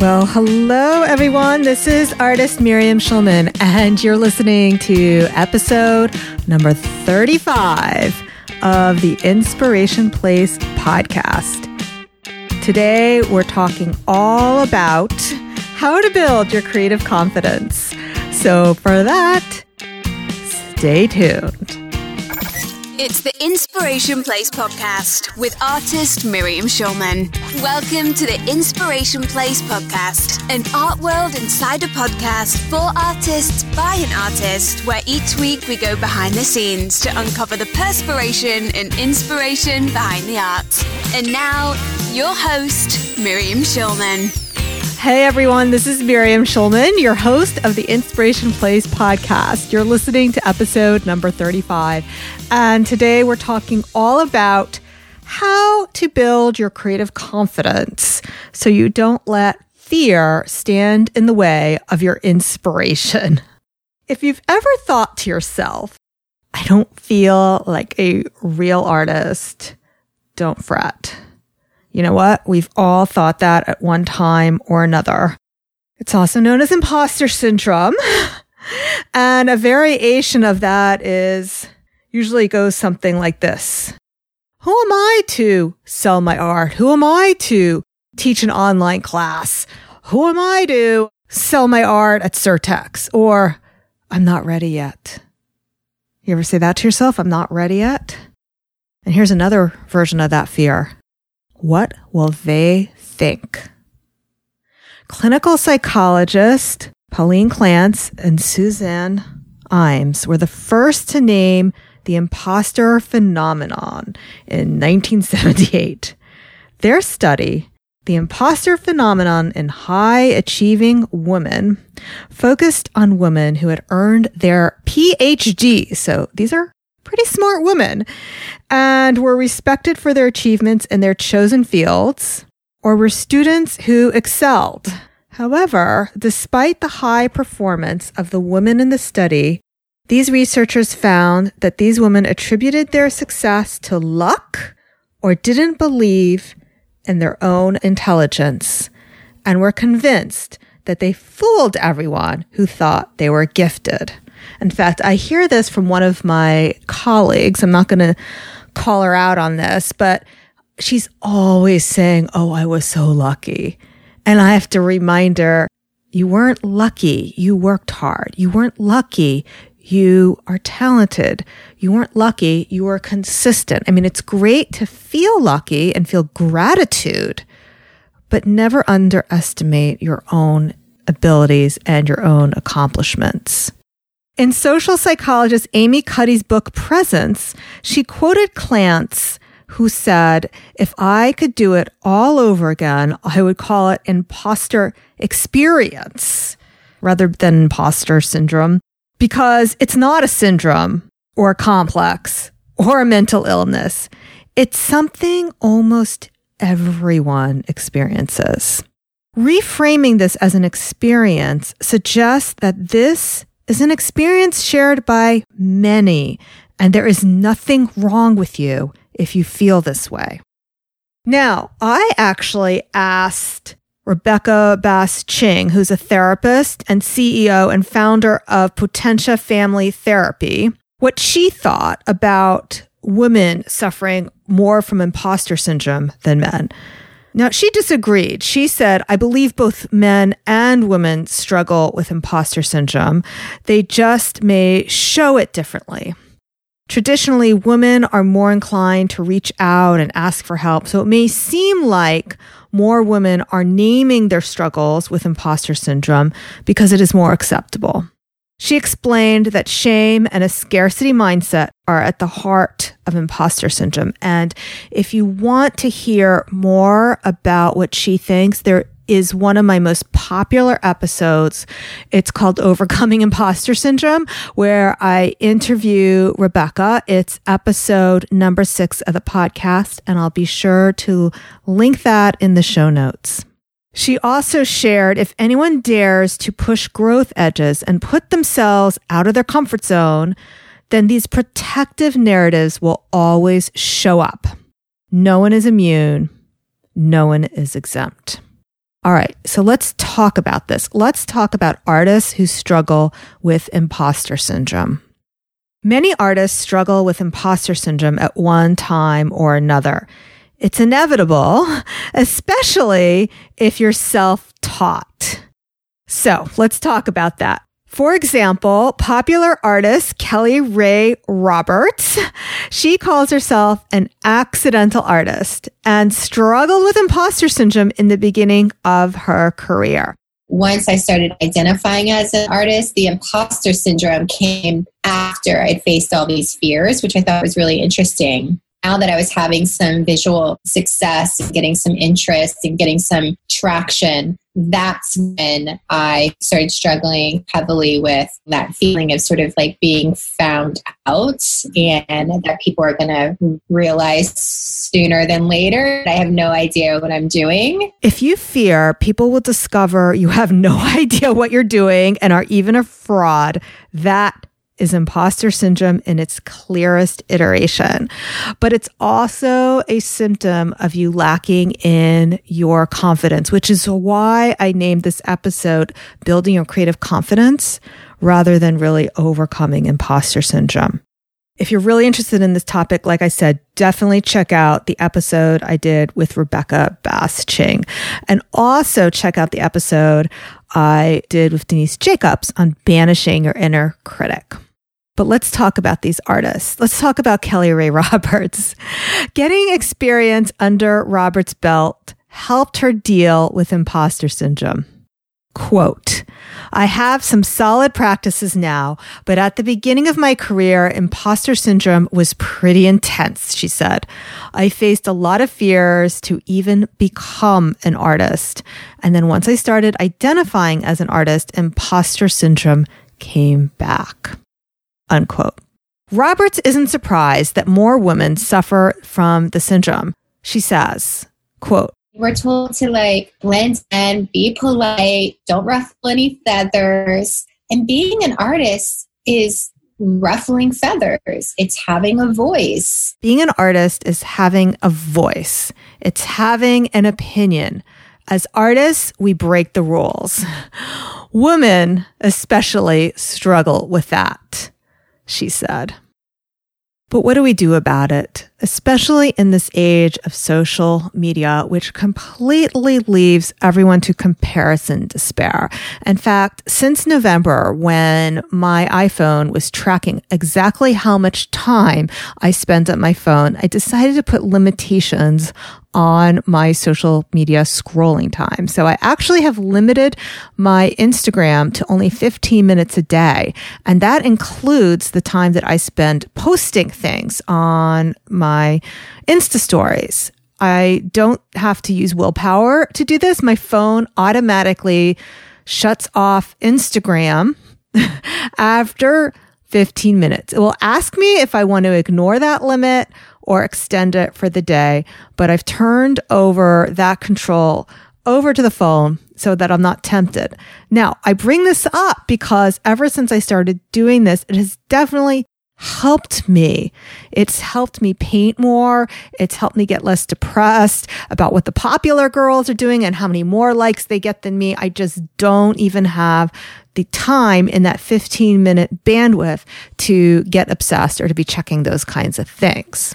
Well, hello, everyone. This is artist Miriam Schulman, and you're listening to episode number 35 of the Inspiration Place podcast. Today, we're talking all about how to build your creative confidence. So, for that, stay tuned. It's the Inspiration Place podcast with artist Miriam Schulman. Welcome to the Inspiration Place podcast, an art world insider podcast for artists by an artist, where each week we go behind the scenes to uncover the perspiration and inspiration behind the art. And now, your host, Miriam Schulman. Hey everyone, this is Miriam Schulman, your host of the Inspiration Place podcast. You're listening to episode number 35. And today we're talking all about how to build your creative confidence so you don't let fear stand in the way of your inspiration. If you've ever thought to yourself, I don't feel like a real artist, don't fret. You know what? We've all thought that at one time or another. It's also known as imposter syndrome. and a variation of that is usually goes something like this. Who am I to sell my art? Who am I to teach an online class? Who am I to sell my art at Surtex? Or I'm not ready yet. You ever say that to yourself? I'm not ready yet. And here's another version of that fear. What will they think? Clinical psychologist Pauline Clance and Suzanne Imes were the first to name the imposter phenomenon in 1978. Their study, The Imposter Phenomenon in High Achieving Women, focused on women who had earned their PhD. So these are pretty smart women and were respected for their achievements in their chosen fields or were students who excelled. However, despite the high performance of the women in the study, these researchers found that these women attributed their success to luck or didn't believe in their own intelligence and were convinced that they fooled everyone who thought they were gifted. In fact, I hear this from one of my colleagues. I'm not going to call her out on this, but she's always saying, Oh, I was so lucky. And I have to remind her, you weren't lucky. You worked hard. You weren't lucky. You are talented. You weren't lucky. You were consistent. I mean, it's great to feel lucky and feel gratitude, but never underestimate your own abilities and your own accomplishments. In social psychologist Amy Cuddy's book Presence, she quoted Clance, who said, If I could do it all over again, I would call it imposter experience rather than imposter syndrome because it's not a syndrome or a complex or a mental illness. It's something almost everyone experiences. Reframing this as an experience suggests that this is an experience shared by many, and there is nothing wrong with you if you feel this way. Now, I actually asked Rebecca Bass Ching, who's a therapist and CEO and founder of Potentia Family Therapy, what she thought about women suffering more from imposter syndrome than men. Now, she disagreed. She said, I believe both men and women struggle with imposter syndrome. They just may show it differently. Traditionally, women are more inclined to reach out and ask for help. So it may seem like more women are naming their struggles with imposter syndrome because it is more acceptable. She explained that shame and a scarcity mindset are at the heart of imposter syndrome. And if you want to hear more about what she thinks, there is one of my most popular episodes. It's called Overcoming Imposter Syndrome, where I interview Rebecca. It's episode number six of the podcast, and I'll be sure to link that in the show notes. She also shared if anyone dares to push growth edges and put themselves out of their comfort zone, then these protective narratives will always show up. No one is immune. No one is exempt. All right, so let's talk about this. Let's talk about artists who struggle with imposter syndrome. Many artists struggle with imposter syndrome at one time or another. It's inevitable, especially if you're self taught. So let's talk about that. For example, popular artist Kelly Rae Roberts, she calls herself an accidental artist and struggled with imposter syndrome in the beginning of her career once I started identifying as an artist, the imposter syndrome came after I'd faced all these fears, which I thought was really interesting. Now that I was having some visual success getting some interest and getting some traction, that's when I started struggling heavily with that feeling of sort of like being found out and that people are going to realize sooner than later. That I have no idea what I'm doing. If you fear people will discover you have no idea what you're doing and are even a fraud, that is imposter syndrome in its clearest iteration. But it's also a symptom of you lacking in your confidence, which is why I named this episode Building Your Creative Confidence rather than really overcoming imposter syndrome. If you're really interested in this topic, like I said, definitely check out the episode I did with Rebecca Bass Ching. And also check out the episode I did with Denise Jacobs on banishing your inner critic. But let's talk about these artists. Let's talk about Kelly Rae Roberts. Getting experience under Roberts' belt helped her deal with imposter syndrome. Quote, I have some solid practices now, but at the beginning of my career, imposter syndrome was pretty intense, she said. I faced a lot of fears to even become an artist. And then once I started identifying as an artist, imposter syndrome came back unquote. Roberts isn't surprised that more women suffer from the syndrome. She says, quote, we're told to like blend in, be polite, don't ruffle any feathers. And being an artist is ruffling feathers. It's having a voice. Being an artist is having a voice. It's having an opinion. As artists, we break the rules. Women especially struggle with that she said. But what do we do about it, especially in this age of social media, which completely leaves everyone to comparison despair? In fact, since November, when my iPhone was tracking exactly how much time I spent on my phone, I decided to put limitations on my social media scrolling time. So I actually have limited my Instagram to only 15 minutes a day. And that includes the time that I spend posting things on my Insta stories. I don't have to use willpower to do this. My phone automatically shuts off Instagram after 15 minutes. It will ask me if I want to ignore that limit or extend it for the day. But I've turned over that control over to the phone so that I'm not tempted. Now, I bring this up because ever since I started doing this, it has definitely helped me. It's helped me paint more. It's helped me get less depressed about what the popular girls are doing and how many more likes they get than me. I just don't even have the time in that 15 minute bandwidth to get obsessed or to be checking those kinds of things.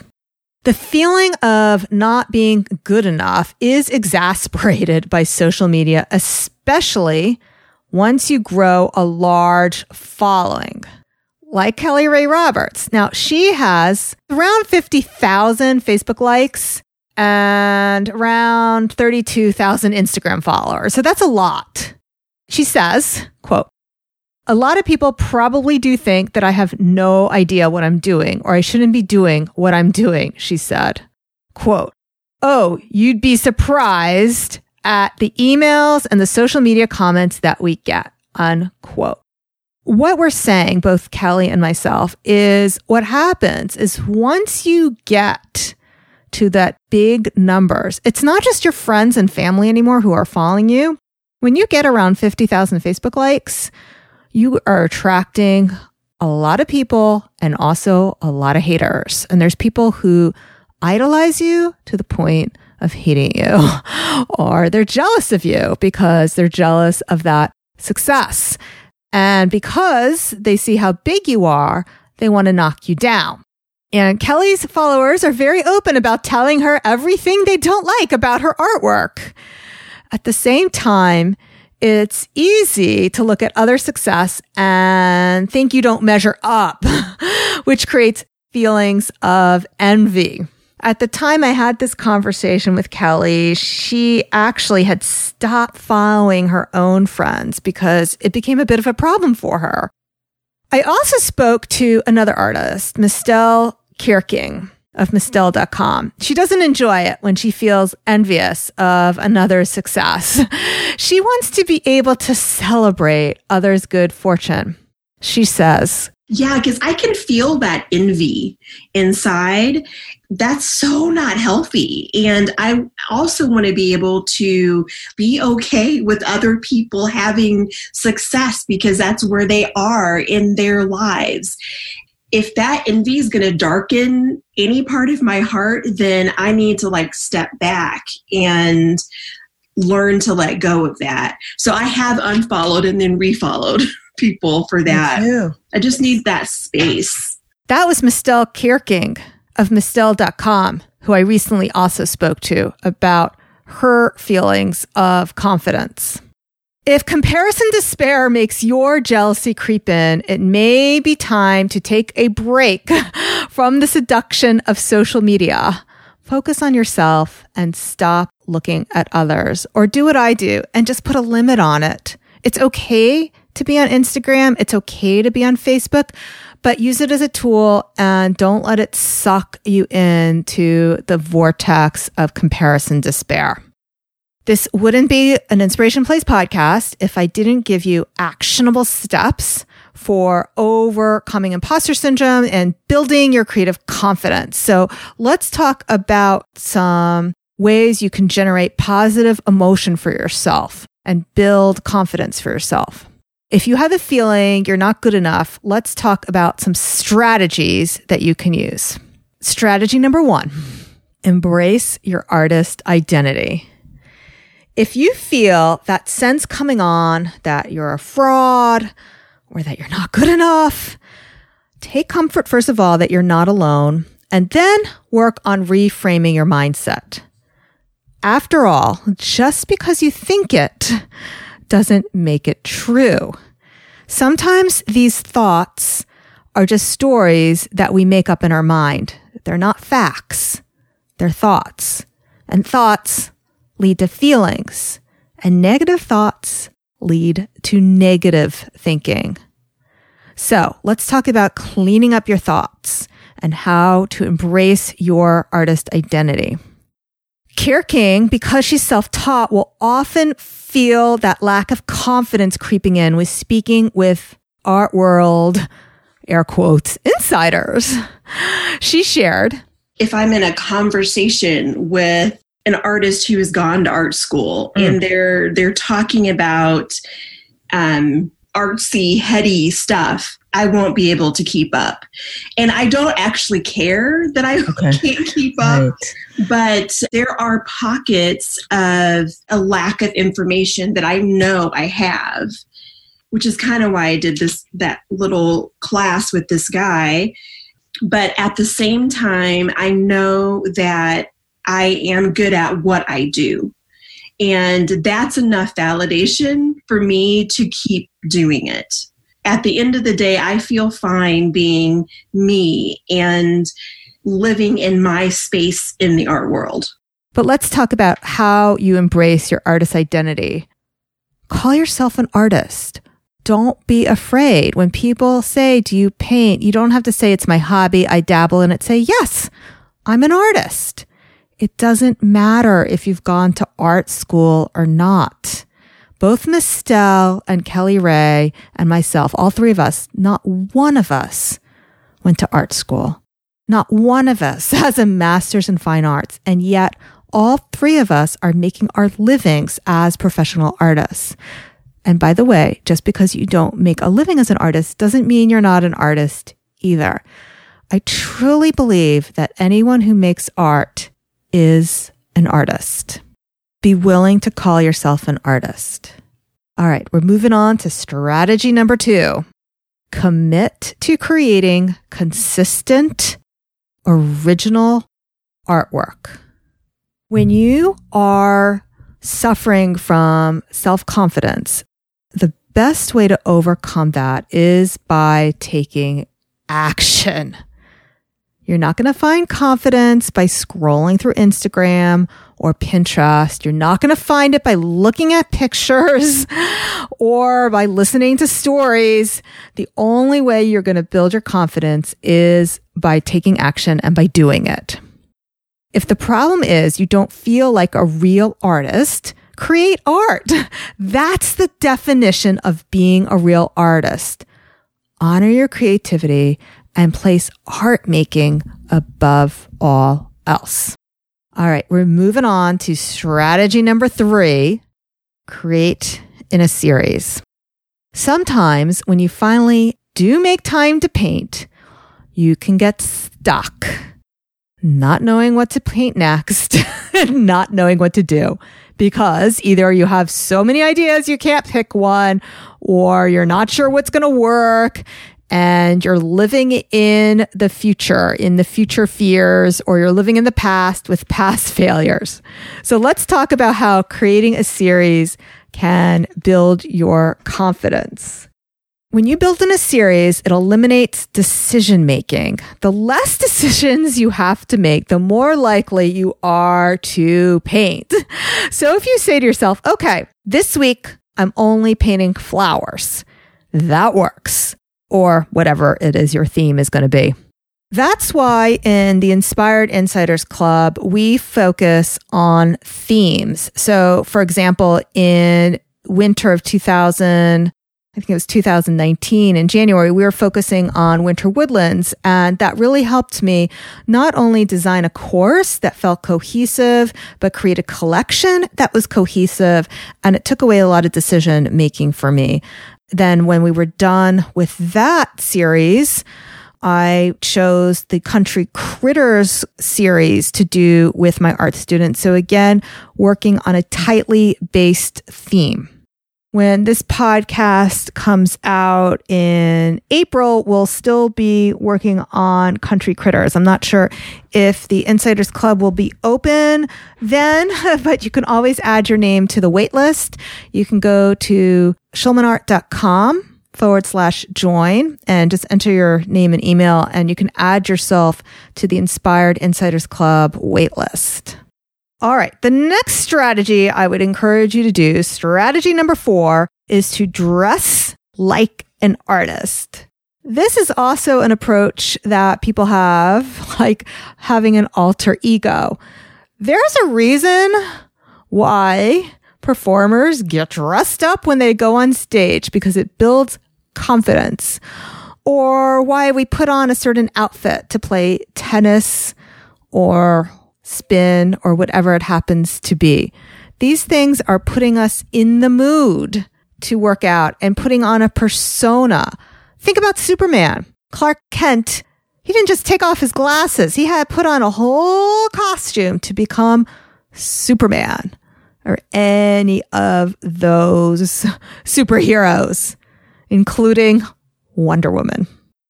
The feeling of not being good enough is exasperated by social media, especially once you grow a large following, like Kelly Rae Roberts. Now, she has around 50,000 Facebook likes and around 32,000 Instagram followers. So that's a lot. She says, quote, a lot of people probably do think that I have no idea what I'm doing or I shouldn't be doing what I'm doing, she said. Quote, Oh, you'd be surprised at the emails and the social media comments that we get, unquote. What we're saying, both Kelly and myself, is what happens is once you get to that big numbers, it's not just your friends and family anymore who are following you. When you get around 50,000 Facebook likes, you are attracting a lot of people and also a lot of haters. And there's people who idolize you to the point of hating you, or they're jealous of you because they're jealous of that success. And because they see how big you are, they want to knock you down. And Kelly's followers are very open about telling her everything they don't like about her artwork. At the same time, it's easy to look at other success and think you don't measure up, which creates feelings of envy. At the time I had this conversation with Kelly, she actually had stopped following her own friends because it became a bit of a problem for her. I also spoke to another artist, Mystele Kirkeeng of Mystele.com. She doesn't enjoy it when she feels envious of another's success. she wants to be able to celebrate others' good fortune. She says, yeah, because I can feel that envy inside. That's so not healthy. And I also want to be able to be okay with other people having success because that's where they are in their lives. If that envy is going to darken any part of my heart, then I need to like step back and learn to let go of that. So I have unfollowed and then refollowed. people for that. I just need that space. That was Mystele Kirkeeng of Mystele.com, who I recently also spoke to about her feelings of confidence. If comparison despair makes your jealousy creep in, it may be time to take a break from the seduction of social media. Focus on yourself and stop looking at others, or do what I do and just put a limit on it. It's okay to be on Instagram. It's okay to be on Facebook, but use it as a tool and don't let it suck you into the vortex of comparison despair. This wouldn't be an Inspiration Place podcast if I didn't give you actionable steps for overcoming imposter syndrome and building your creative confidence. So let's talk about some ways you can generate positive emotion for yourself and build confidence for yourself. If you have a feeling you're not good enough, let's talk about some strategies that you can use. Strategy number one embrace your artist identity. If you feel that sense coming on that you're a fraud or that you're not good enough, take comfort, first of all, that you're not alone, and then work on reframing your mindset. After all, just because you think it doesn't make it true. Sometimes these thoughts are just stories that we make up in our mind. They're not facts. They're thoughts. And thoughts lead to feelings. And negative thoughts lead to negative thinking. So let's talk about cleaning up your thoughts and how to embrace your artist identity. Kirkeeng, because she's self taught, will often feel that lack of confidence creeping in with speaking with art world, air quotes, insiders. She shared If I'm in a conversation with an artist who has gone to art school mm. and they're they're talking about um, artsy, heady stuff, I won't be able to keep up. And I don't actually care that I okay. can't keep up, right. but there are pockets of a lack of information that I know I have, which is kind of why I did this that little class with this guy. But at the same time, I know that I am good at what I do. And that's enough validation for me to keep doing it at the end of the day, I feel fine being me and living in my space in the art world. But let's talk about how you embrace your artist identity. Call yourself an artist. Don't be afraid. When people say, Do you paint? You don't have to say, It's my hobby. I dabble in it. Say, Yes, I'm an artist. It doesn't matter if you've gone to art school or not both Mystele and Kelly Rae and myself, all three of us, not one of us went to art school. Not one of us has a master's in fine arts. And yet all three of us are making our livings as professional artists. And by the way, just because you don't make a living as an artist doesn't mean you're not an artist either. I truly believe that anyone who makes art is an artist. Be willing to call yourself an artist. All right, we're moving on to strategy number two commit to creating consistent, original artwork. When you are suffering from self confidence, the best way to overcome that is by taking action. You're not going to find confidence by scrolling through Instagram or Pinterest. You're not going to find it by looking at pictures or by listening to stories. The only way you're going to build your confidence is by taking action and by doing it. If the problem is you don't feel like a real artist, create art. That's the definition of being a real artist. Honor your creativity and place art making above all else. All right, we're moving on to strategy number three create in a series. Sometimes when you finally do make time to paint, you can get stuck not knowing what to paint next not knowing what to do because either you have so many ideas you can't pick one or you're not sure what's going to work and you're living in the future, in the future fears, or you're living in the past with past failures. So let's talk about how creating a series can build your confidence. When you build in a series, it eliminates decision making. The less decisions you have to make, the more likely you are to paint. So if you say to yourself, okay, this week I'm only painting flowers, that works or whatever it is your theme is going to be. That's why in the Inspired Insiders Club, we focus on themes. So, for example, in winter of 2000, I think it was 2019 in January, we were focusing on winter woodlands. And that really helped me not only design a course that felt cohesive, but create a collection that was cohesive. And it took away a lot of decision making for me then when we were done with that series, I chose the Country Critters series to do with my art students. So again, working on a tightly based theme when this podcast comes out in April, we'll still be working on Country Critters. I'm not sure if the Insiders Club will be open then, but you can always add your name to the waitlist. You can go to schulmanart.com forward slash join and just enter your name and email, and you can add yourself to the Inspired Insiders Club waitlist. All right. The next strategy I would encourage you to do, strategy number four, is to dress like an artist. This is also an approach that people have, like having an alter ego. There's a reason why performers get dressed up when they go on stage because it builds confidence. Or why we put on a certain outfit to play tennis or spin, or whatever it happens to be. These things are putting us in the mood to work out and putting on a persona. Think about Superman. Clark Kent, he didn't just take off his glasses. He had put on a whole costume to become Superman or any of those superheroes, including Wonder Woman.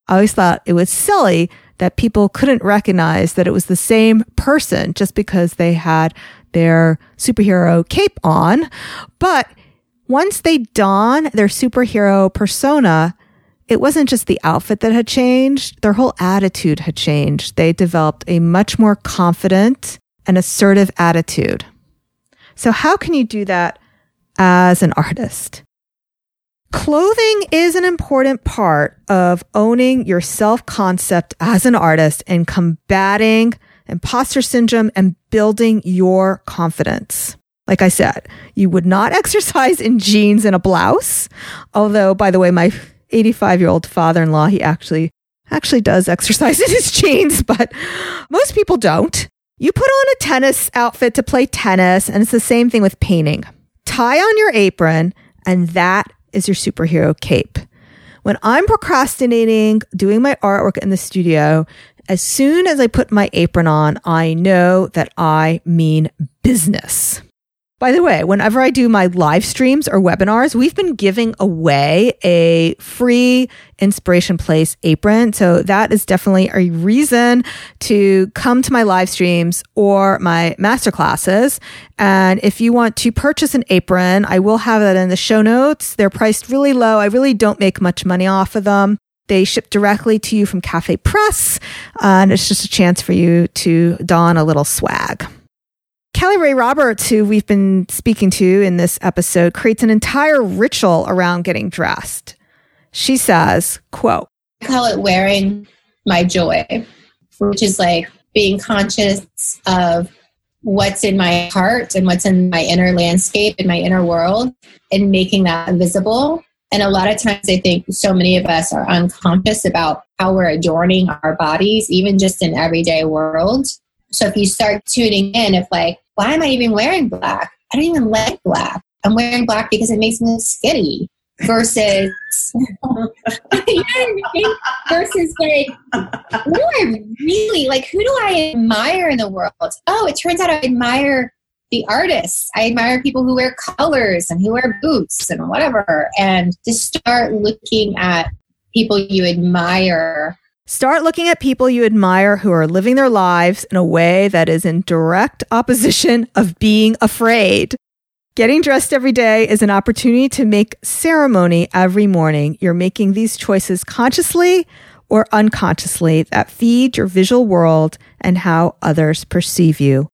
I always thought it was silly that people couldn't recognize that it was the same person just because they had their superhero cape on. But once they don their superhero persona, it wasn't just the outfit that had changed, their whole attitude had changed. They developed a much more confident and assertive attitude. So, how can you do that as an artist? Clothing is an important part of owning your self concept as an artist and combating imposter syndrome and building your confidence. Like I said, you would not exercise in jeans and a blouse. Although, by the way, my 85 year old father in law, he actually actually does exercise in his jeans, but most people don't. You put on a tennis outfit to play tennis, and it's the same thing with painting. Tie on your apron, and that is your superhero cape. When I'm procrastinating doing my artwork in the studio As soon as I put my apron on, I know that I mean business. By the way, whenever I do my live streams or webinars, we've been giving away a free Inspiration Place apron. So that is definitely a reason to come to my live streams or my masterclasses. And if you want to purchase an apron, I will have that in the show notes. They're priced really low. I really don't make much money off of them. They ship directly to you from Cafe Press, and it's just a chance for you to don a little swag. Kelly Rae Roberts, who we've been speaking to in this episode, creates an entire ritual around getting dressed. She says, quote, I call it wearing my joy, which is like being conscious of what's in my heart and what's in my inner landscape, in my inner world, and making that visible. And a lot of times, I think so many of us are unconscious about how we're adorning our bodies, even just in everyday world. So if you start tuning in, if like, why am I even wearing black? I don't even like black. I'm wearing black because it makes me look skinny. Versus, versus like, who do I really like? Who do I admire in the world? Oh, it turns out I admire the artists. I admire people who wear colors and who wear boots and whatever. And to start looking at people you admire Start looking at people you admire who are living their lives in a way that is in direct opposition of being afraid. Getting dressed every day is an opportunity to make ceremony every morning. You're making these choices consciously or unconsciously that feed your visual world and how others perceive you.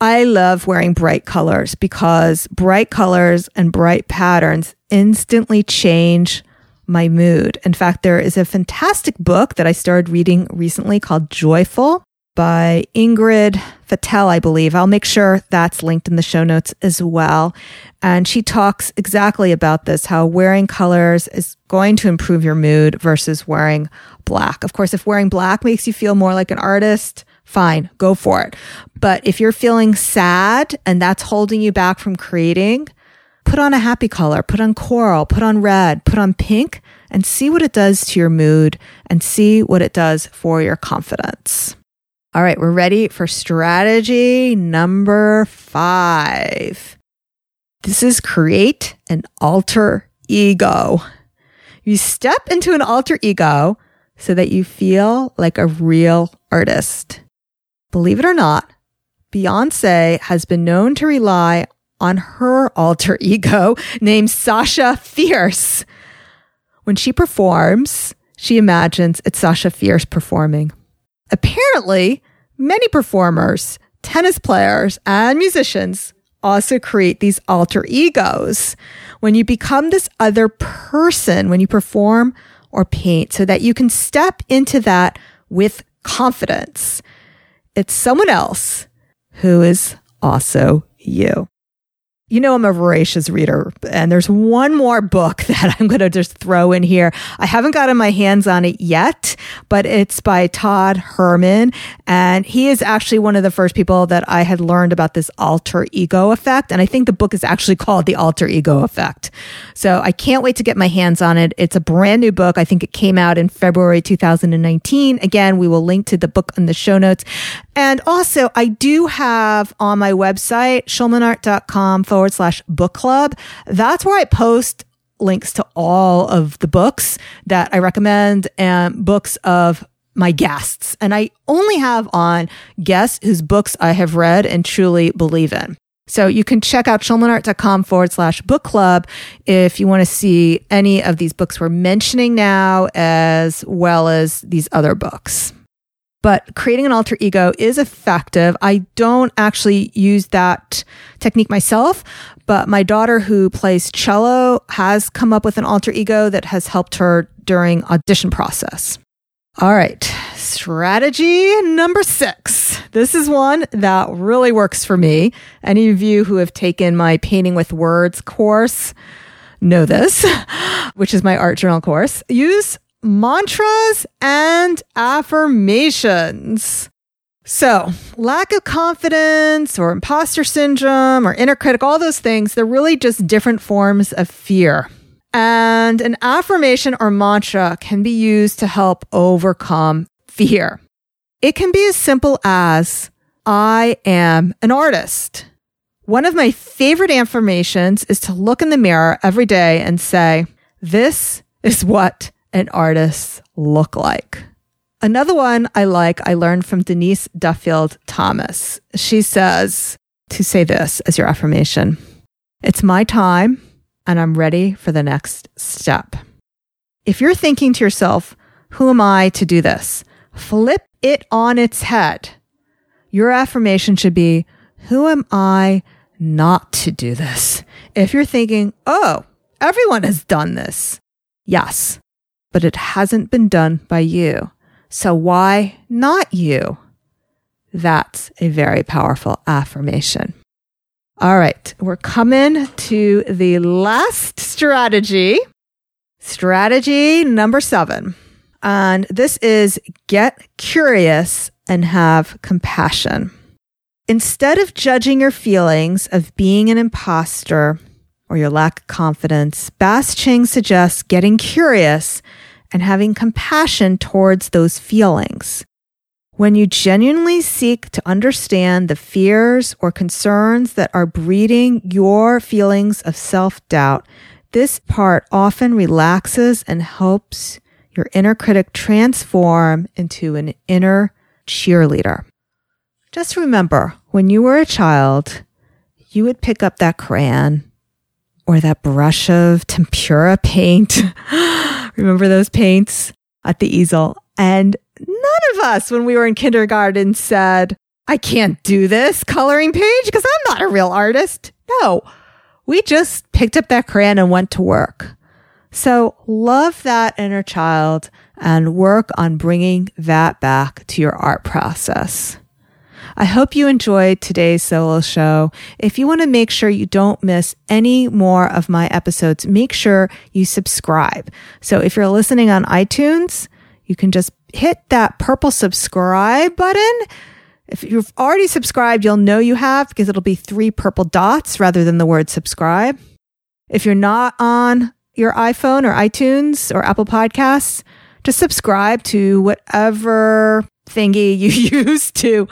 I love wearing bright colors because bright colors and bright patterns instantly change my mood. In fact, there is a fantastic book that I started reading recently called Joyful by Ingrid Fetell, I believe. I'll make sure that's linked in the show notes as well. And she talks exactly about this how wearing colors is going to improve your mood versus wearing black. Of course, if wearing black makes you feel more like an artist, fine, go for it. But if you're feeling sad and that's holding you back from creating, put on a happy color, put on coral, put on red, put on pink, and see what it does to your mood and see what it does for your confidence. All right, we're ready for strategy number five. This is create an alter ego. You step into an alter ego so that you feel like a real artist. Believe it or not, Beyonce has been known to rely on her alter ego named Sasha Fierce. When she performs, she imagines it's Sasha Fierce performing. Apparently, many performers, tennis players, and musicians also create these alter egos when you become this other person when you perform or paint so that you can step into that with confidence. It's someone else who is also you. You know, I'm a voracious reader, and there's one more book that I'm going to just throw in here. I haven't gotten my hands on it yet, but it's by Todd Herman. And he is actually one of the first people that I had learned about this alter ego effect. And I think the book is actually called The Alter Ego Effect. So I can't wait to get my hands on it. It's a brand new book. I think it came out in February 2019. Again, we will link to the book in the show notes. And also, I do have on my website, schulmanart.com forward slash book club. That's where I post links to all of the books that I recommend and books of my guests. And I only have on guests whose books I have read and truly believe in. So you can check out schulmanart.com forward slash book club if you want to see any of these books we're mentioning now, as well as these other books but creating an alter ego is effective. I don't actually use that technique myself, but my daughter who plays cello has come up with an alter ego that has helped her during audition process. All right. Strategy number six. This is one that really works for me. Any of you who have taken my painting with words course know this, which is my art journal course. Use mantras and affirmations. So, lack of confidence or imposter syndrome or inner critic, all those things, they're really just different forms of fear. And an affirmation or mantra can be used to help overcome fear. It can be as simple as I am an artist. One of my favorite affirmations is to look in the mirror every day and say, This is what an artist look like. Another one I like, I learned from Denise Duffield Thomas. She says to say this as your affirmation It's my time and I'm ready for the next step. If you're thinking to yourself, Who am I to do this? Flip it on its head. Your affirmation should be, Who am I not to do this? If you're thinking, Oh, everyone has done this. Yes, but it hasn't been done by you. So why not you? That's a very powerful affirmation. All right, we're coming to the last strategy. Strategy number seven. And this is get curious and have compassion. Instead of judging your feelings of being an imposter or your lack of confidence, Bass Ching suggests getting curious and having compassion towards those feelings. When you genuinely seek to understand the fears or concerns that are breeding your feelings of self doubt, this part often relaxes and helps your inner critic transform into an inner cheerleader. Just remember when you were a child, you would pick up that crayon or that brush of tempera paint. remember those paints at the easel? And none of us, when we were in kindergarten, said, I can't do this coloring page because I'm not a real artist. No, we just picked up that crayon and went to work. So love that inner child and work on bringing that back to your art process. I hope you enjoyed today's solo show. If you want to make sure you don't miss any more of my episodes, make sure you subscribe. So if you're listening on iTunes, you can just hit that purple subscribe button. If you've already subscribed, you'll know you have because it'll be three purple dots rather than the word subscribe. If you're not on your iPhone or iTunes or Apple Podcasts, just subscribe to whatever thingy you use to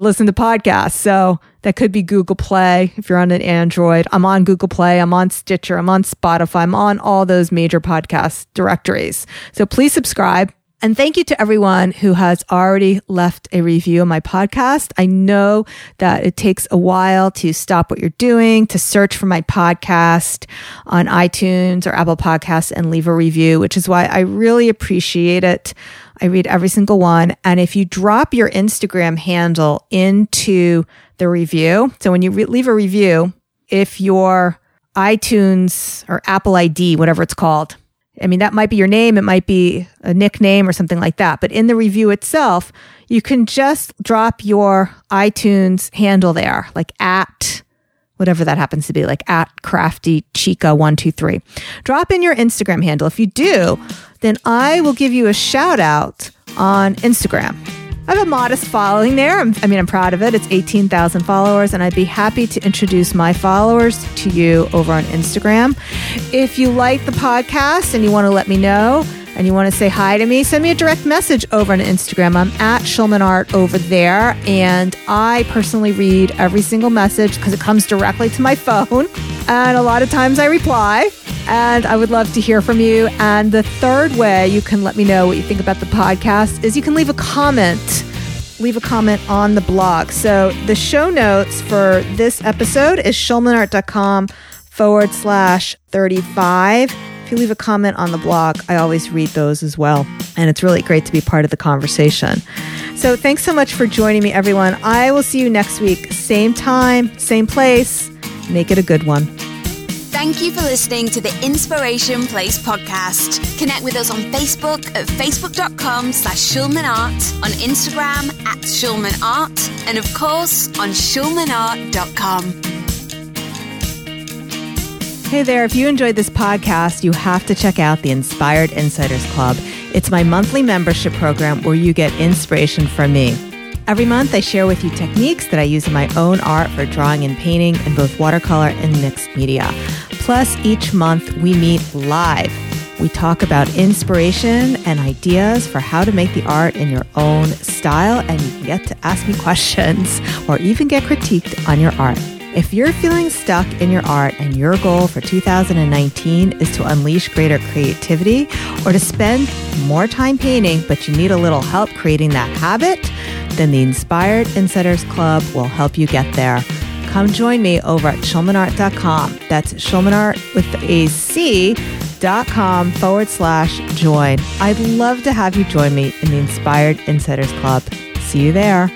listen to podcasts. So that could be Google Play if you're on an Android. I'm on Google Play, I'm on Stitcher, I'm on Spotify, I'm on all those major podcast directories. So please subscribe. And thank you to everyone who has already left a review on my podcast. I know that it takes a while to stop what you're doing, to search for my podcast on iTunes or Apple Podcasts and leave a review, which is why I really appreciate it. I read every single one. And if you drop your Instagram handle into the review, so when you re- leave a review, if your iTunes or Apple ID, whatever it's called, I mean, that might be your name, it might be a nickname or something like that. But in the review itself, you can just drop your iTunes handle there, like at whatever that happens to be, like at crafty chica one two three. Drop in your Instagram handle. If you do, then I will give you a shout out on Instagram. I have a modest following there. I'm, i mean, I'm proud of it. It's 18,000 followers, and I'd be happy to introduce my followers to you over on Instagram. If you like the podcast and you want to let me know, and you want to say hi to me, send me a direct message over on Instagram. I'm at Schulman Art over there. And I personally read every single message because it comes directly to my phone. And a lot of times I reply and I would love to hear from you. And the third way you can let me know what you think about the podcast is you can leave a comment. Leave a comment on the blog. So the show notes for this episode is schulmanart.com forward slash 35. If you leave a comment on the blog, I always read those as well. And it's really great to be part of the conversation. So thanks so much for joining me, everyone. I will see you next week, same time, same place. Make it a good one. Thank you for listening to the Inspiration Place podcast. Connect with us on Facebook at facebook.com slash schulmanart, on Instagram at schulmanart, and of course on schulmanart.com. Hey there, if you enjoyed this podcast, you have to check out the Inspired Insiders Club. It's my monthly membership program where you get inspiration from me. Every month, I share with you techniques that I use in my own art for drawing and painting in both watercolor and mixed media. Plus, each month we meet live We talk about inspiration and ideas for how to make the art in your own style, and you get to ask me questions or even get critiqued on your art. If you're feeling stuck in your art and your goal for 2019 is to unleash greater creativity or to spend more time painting, but you need a little help creating that habit, then the Inspired Insiders Club will help you get there. Come join me over at schulmanart.com. That's schulmanart with a C dot com forward slash join. I'd love to have you join me in the Inspired Insiders Club. See you there.